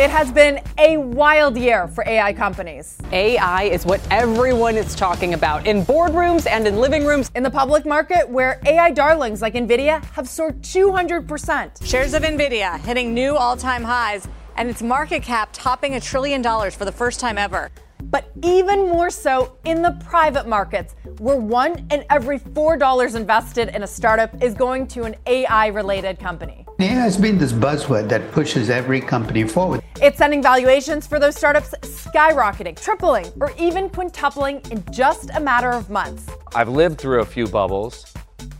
It has been a wild year for AI companies. AI is what everyone is talking about in boardrooms and in living rooms. In the public market, where AI darlings like NVIDIA have soared 200%. Shares of NVIDIA hitting new all time highs and its market cap topping a trillion dollars for the first time ever. But even more so in the private markets, where one in every $4 invested in a startup is going to an AI related company. AI has been this buzzword that pushes every company forward. It's sending valuations for those startups skyrocketing, tripling, or even quintupling in just a matter of months. I've lived through a few bubbles.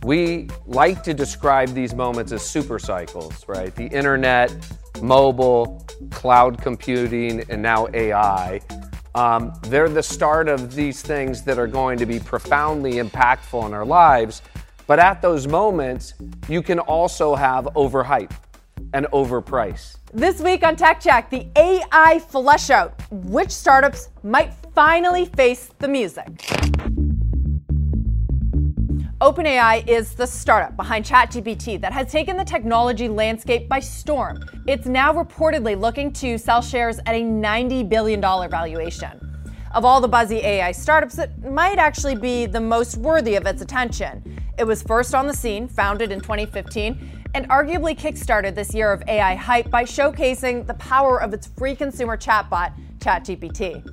We like to describe these moments as super cycles, right? The internet, mobile, cloud computing, and now AI. Um, they're the start of these things that are going to be profoundly impactful in our lives. But at those moments, you can also have overhype and overprice. This week on Tech Check, the AI flesh out. Which startups might finally face the music? OpenAI is the startup behind ChatGPT that has taken the technology landscape by storm. It's now reportedly looking to sell shares at a $90 billion valuation. Of all the buzzy AI startups, it might actually be the most worthy of its attention. It was first on the scene, founded in 2015, and arguably kickstarted this year of AI hype by showcasing the power of its free consumer chatbot, ChatGPT.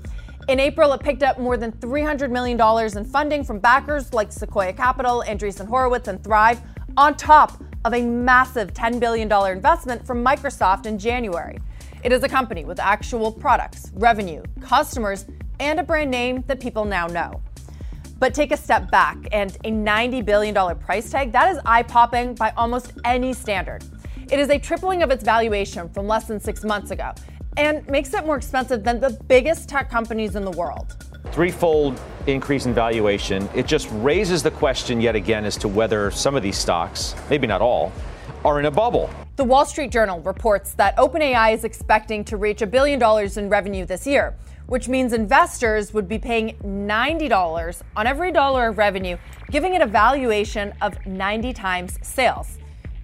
In April, it picked up more than $300 million in funding from backers like Sequoia Capital, Andreessen Horowitz, and Thrive, on top of a massive $10 billion investment from Microsoft in January. It is a company with actual products, revenue, customers, and a brand name that people now know. But take a step back, and a $90 billion price tag, that is eye popping by almost any standard. It is a tripling of its valuation from less than six months ago and makes it more expensive than the biggest tech companies in the world. Threefold increase in valuation. It just raises the question yet again as to whether some of these stocks, maybe not all, are in a bubble. The Wall Street Journal reports that OpenAI is expecting to reach a billion dollars in revenue this year, which means investors would be paying $90 on every dollar of revenue, giving it a valuation of 90 times sales.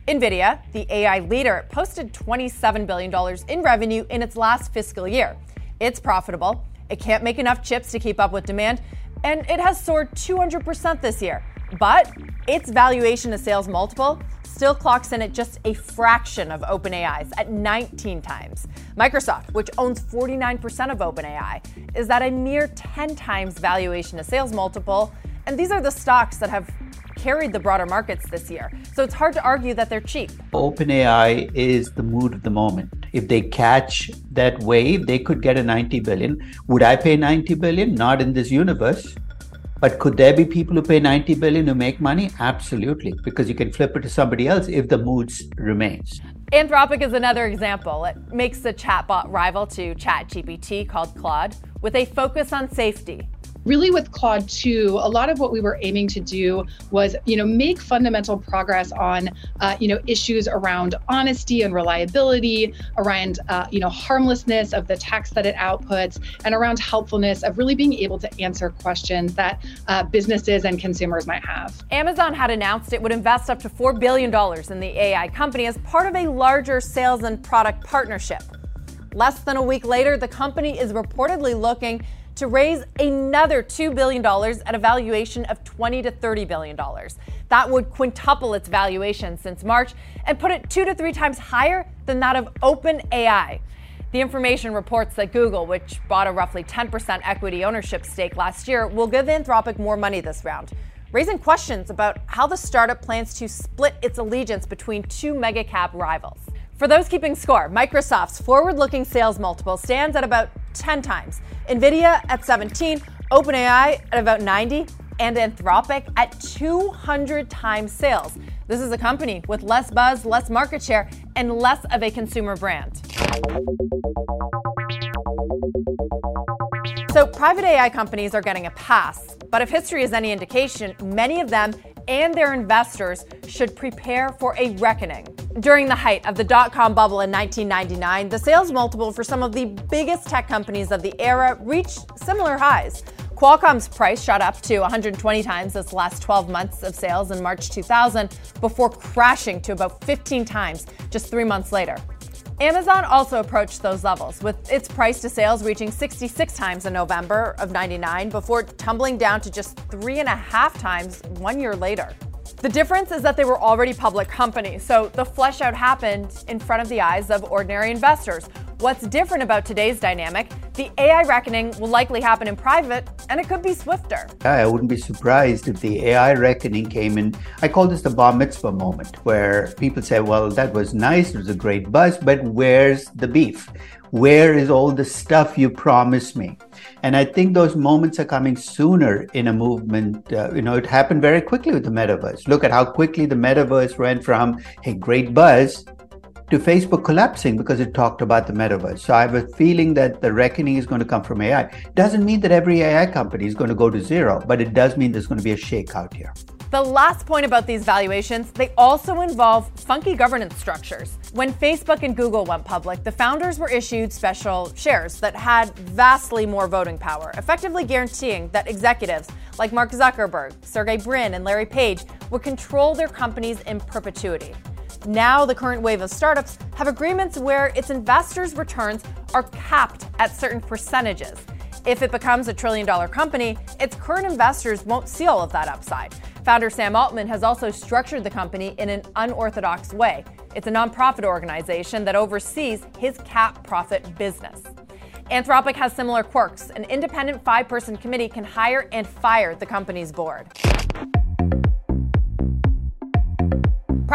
NVIDIA, the AI leader, posted $27 billion in revenue in its last fiscal year. It's profitable, it can't make enough chips to keep up with demand, and it has soared 200% this year. But its valuation to sales multiple still clocks in at just a fraction of OpenAI's at 19 times. Microsoft, which owns 49% of OpenAI, is at a mere 10 times valuation to sales multiple. And these are the stocks that have carried the broader markets this year. So it's hard to argue that they're cheap. OpenAI is the mood of the moment. If they catch that wave, they could get a 90 billion. Would I pay 90 billion? Not in this universe. But could there be people who pay 90 billion who make money? Absolutely, because you can flip it to somebody else if the mood remains. Anthropic is another example. It makes the chatbot rival to ChatGPT called Claude with a focus on safety really with Claude 2, a lot of what we were aiming to do was, you know, make fundamental progress on, uh, you know, issues around honesty and reliability, around, uh, you know, harmlessness of the text that it outputs, and around helpfulness of really being able to answer questions that uh, businesses and consumers might have. Amazon had announced it would invest up to $4 billion in the AI company as part of a larger sales and product partnership. Less than a week later, the company is reportedly looking to raise another $2 billion at a valuation of 20 to $30 billion. That would quintuple its valuation since March and put it two to three times higher than that of OpenAI. The Information reports that Google, which bought a roughly 10% equity ownership stake last year, will give Anthropic more money this round, raising questions about how the startup plans to split its allegiance between two mega cap rivals. For those keeping score, Microsoft's forward looking sales multiple stands at about 10 times, NVIDIA at 17, OpenAI at about 90, and Anthropic at 200 times sales. This is a company with less buzz, less market share, and less of a consumer brand. So, private AI companies are getting a pass. But if history is any indication, many of them and their investors should prepare for a reckoning. During the height of the dot com bubble in 1999, the sales multiple for some of the biggest tech companies of the era reached similar highs. Qualcomm's price shot up to 120 times its last 12 months of sales in March 2000 before crashing to about 15 times just three months later. Amazon also approached those levels, with its price to sales reaching 66 times in November of 99 before tumbling down to just three and a half times one year later. The difference is that they were already public companies, so the flesh out happened in front of the eyes of ordinary investors. What's different about today's dynamic? The AI reckoning will likely happen in private, and it could be swifter. I wouldn't be surprised if the AI reckoning came in. I call this the bar mitzvah moment, where people say, well, that was nice, it was a great buzz, but where's the beef? Where is all the stuff you promised me? And I think those moments are coming sooner in a movement. Uh, you know, it happened very quickly with the metaverse. Look at how quickly the metaverse went from, hey, great buzz, to Facebook collapsing because it talked about the metaverse. So I have a feeling that the reckoning is going to come from AI. Doesn't mean that every AI company is going to go to zero, but it does mean there's going to be a shakeout here. The last point about these valuations, they also involve funky governance structures. When Facebook and Google went public, the founders were issued special shares that had vastly more voting power, effectively guaranteeing that executives like Mark Zuckerberg, Sergey Brin, and Larry Page would control their companies in perpetuity. Now, the current wave of startups have agreements where its investors' returns are capped at certain percentages. If it becomes a trillion dollar company, its current investors won't see all of that upside. Founder Sam Altman has also structured the company in an unorthodox way. It's a nonprofit organization that oversees his cap profit business. Anthropic has similar quirks. An independent five person committee can hire and fire the company's board.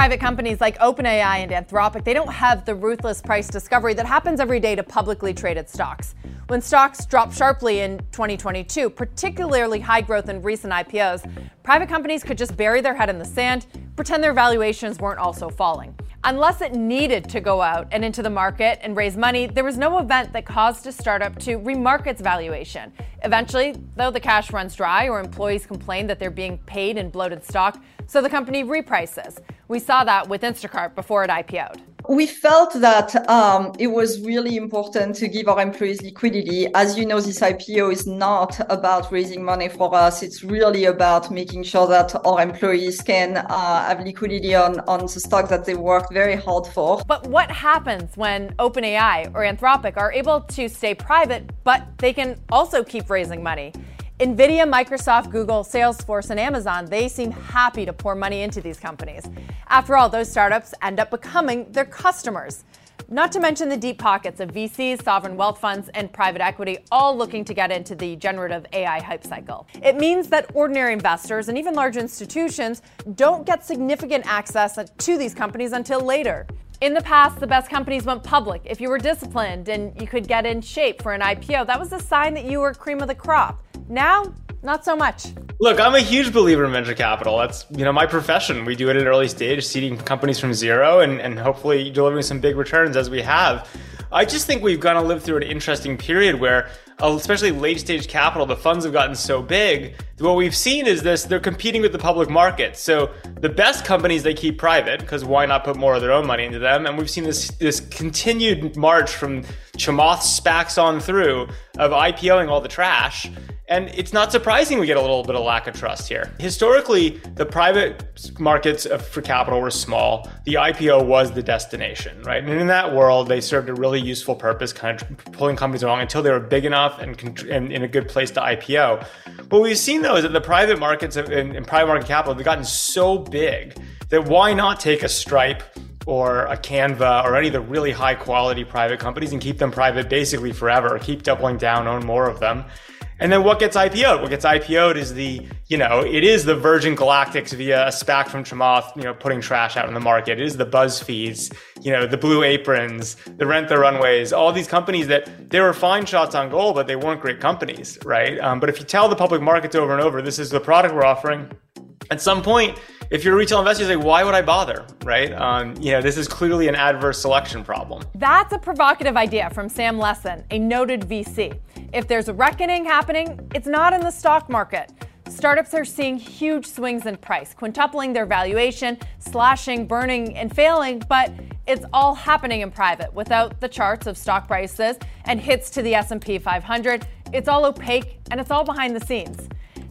Private companies like OpenAI and Anthropic, they don't have the ruthless price discovery that happens every day to publicly traded stocks. When stocks dropped sharply in 2022, particularly high growth in recent IPOs, private companies could just bury their head in the sand, pretend their valuations weren't also falling. Unless it needed to go out and into the market and raise money, there was no event that caused a startup to remark its valuation. Eventually, though the cash runs dry or employees complain that they're being paid in bloated stock, so the company reprices. We saw that with Instacart before it IPO'd we felt that um, it was really important to give our employees liquidity. As you know, this IPO is not about raising money for us. It's really about making sure that our employees can uh, have liquidity on, on the stock that they worked very hard for. But what happens when OpenAI or Anthropic are able to stay private, but they can also keep raising money? Nvidia, Microsoft, Google, Salesforce, and Amazon, they seem happy to pour money into these companies. After all, those startups end up becoming their customers. Not to mention the deep pockets of VCs, sovereign wealth funds, and private equity, all looking to get into the generative AI hype cycle. It means that ordinary investors and even large institutions don't get significant access to these companies until later. In the past, the best companies went public. If you were disciplined and you could get in shape for an IPO, that was a sign that you were cream of the crop. Now, not so much. Look, I'm a huge believer in venture capital. That's you know my profession. We do it at an early stage, seeding companies from zero and, and hopefully delivering some big returns as we have. I just think we've gonna live through an interesting period where, uh, especially late stage capital, the funds have gotten so big. What we've seen is this: they're competing with the public market. So the best companies they keep private because why not put more of their own money into them? And we've seen this this continued march from Chamath SPACs on through of IPOing all the trash. And it's not surprising we get a little bit of lack of trust here. Historically, the private markets for capital were small. The IPO was the destination, right? And in that world, they served a really useful purpose, kind of pulling companies along until they were big enough and, and in a good place to IPO. What we've seen though is that the private markets and, private market capital have gotten so big that why not take a Stripe or a Canva or any of the really high quality private companies and keep them private basically forever, keep doubling down, own more of them. And then what gets IPO'd? What gets IPO'd is the, you know, it is the Virgin Galactics via a SPAC from Chamath, you know, putting trash out in the market. It is the BuzzFeeds, you know, the Blue Aprons, the Rent the Runways, all these companies that they were fine shots on goal, but they weren't great companies, right? Um, but if you tell the public markets over and over, this is the product we're offering, at some point, if you're a retail investor, you say, why would I bother, right? Um, you know, this is clearly an adverse selection problem. That's a provocative idea from Sam Lessin, a noted VC. If there's a reckoning happening, it's not in the stock market. Startups are seeing huge swings in price, quintupling their valuation, slashing, burning, and failing, but it's all happening in private without the charts of stock prices and hits to the S&P 500. It's all opaque and it's all behind the scenes.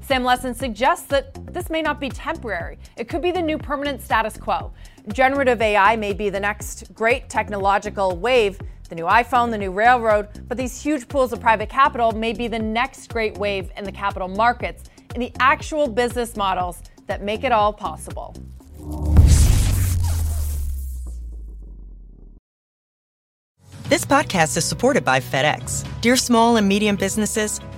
Sam Lessin suggests that this may not be temporary. It could be the new permanent status quo. Generative AI may be the next great technological wave, the new iPhone, the new railroad, but these huge pools of private capital may be the next great wave in the capital markets, and the actual business models that make it all possible. This podcast is supported by FedEx. Dear small and medium businesses,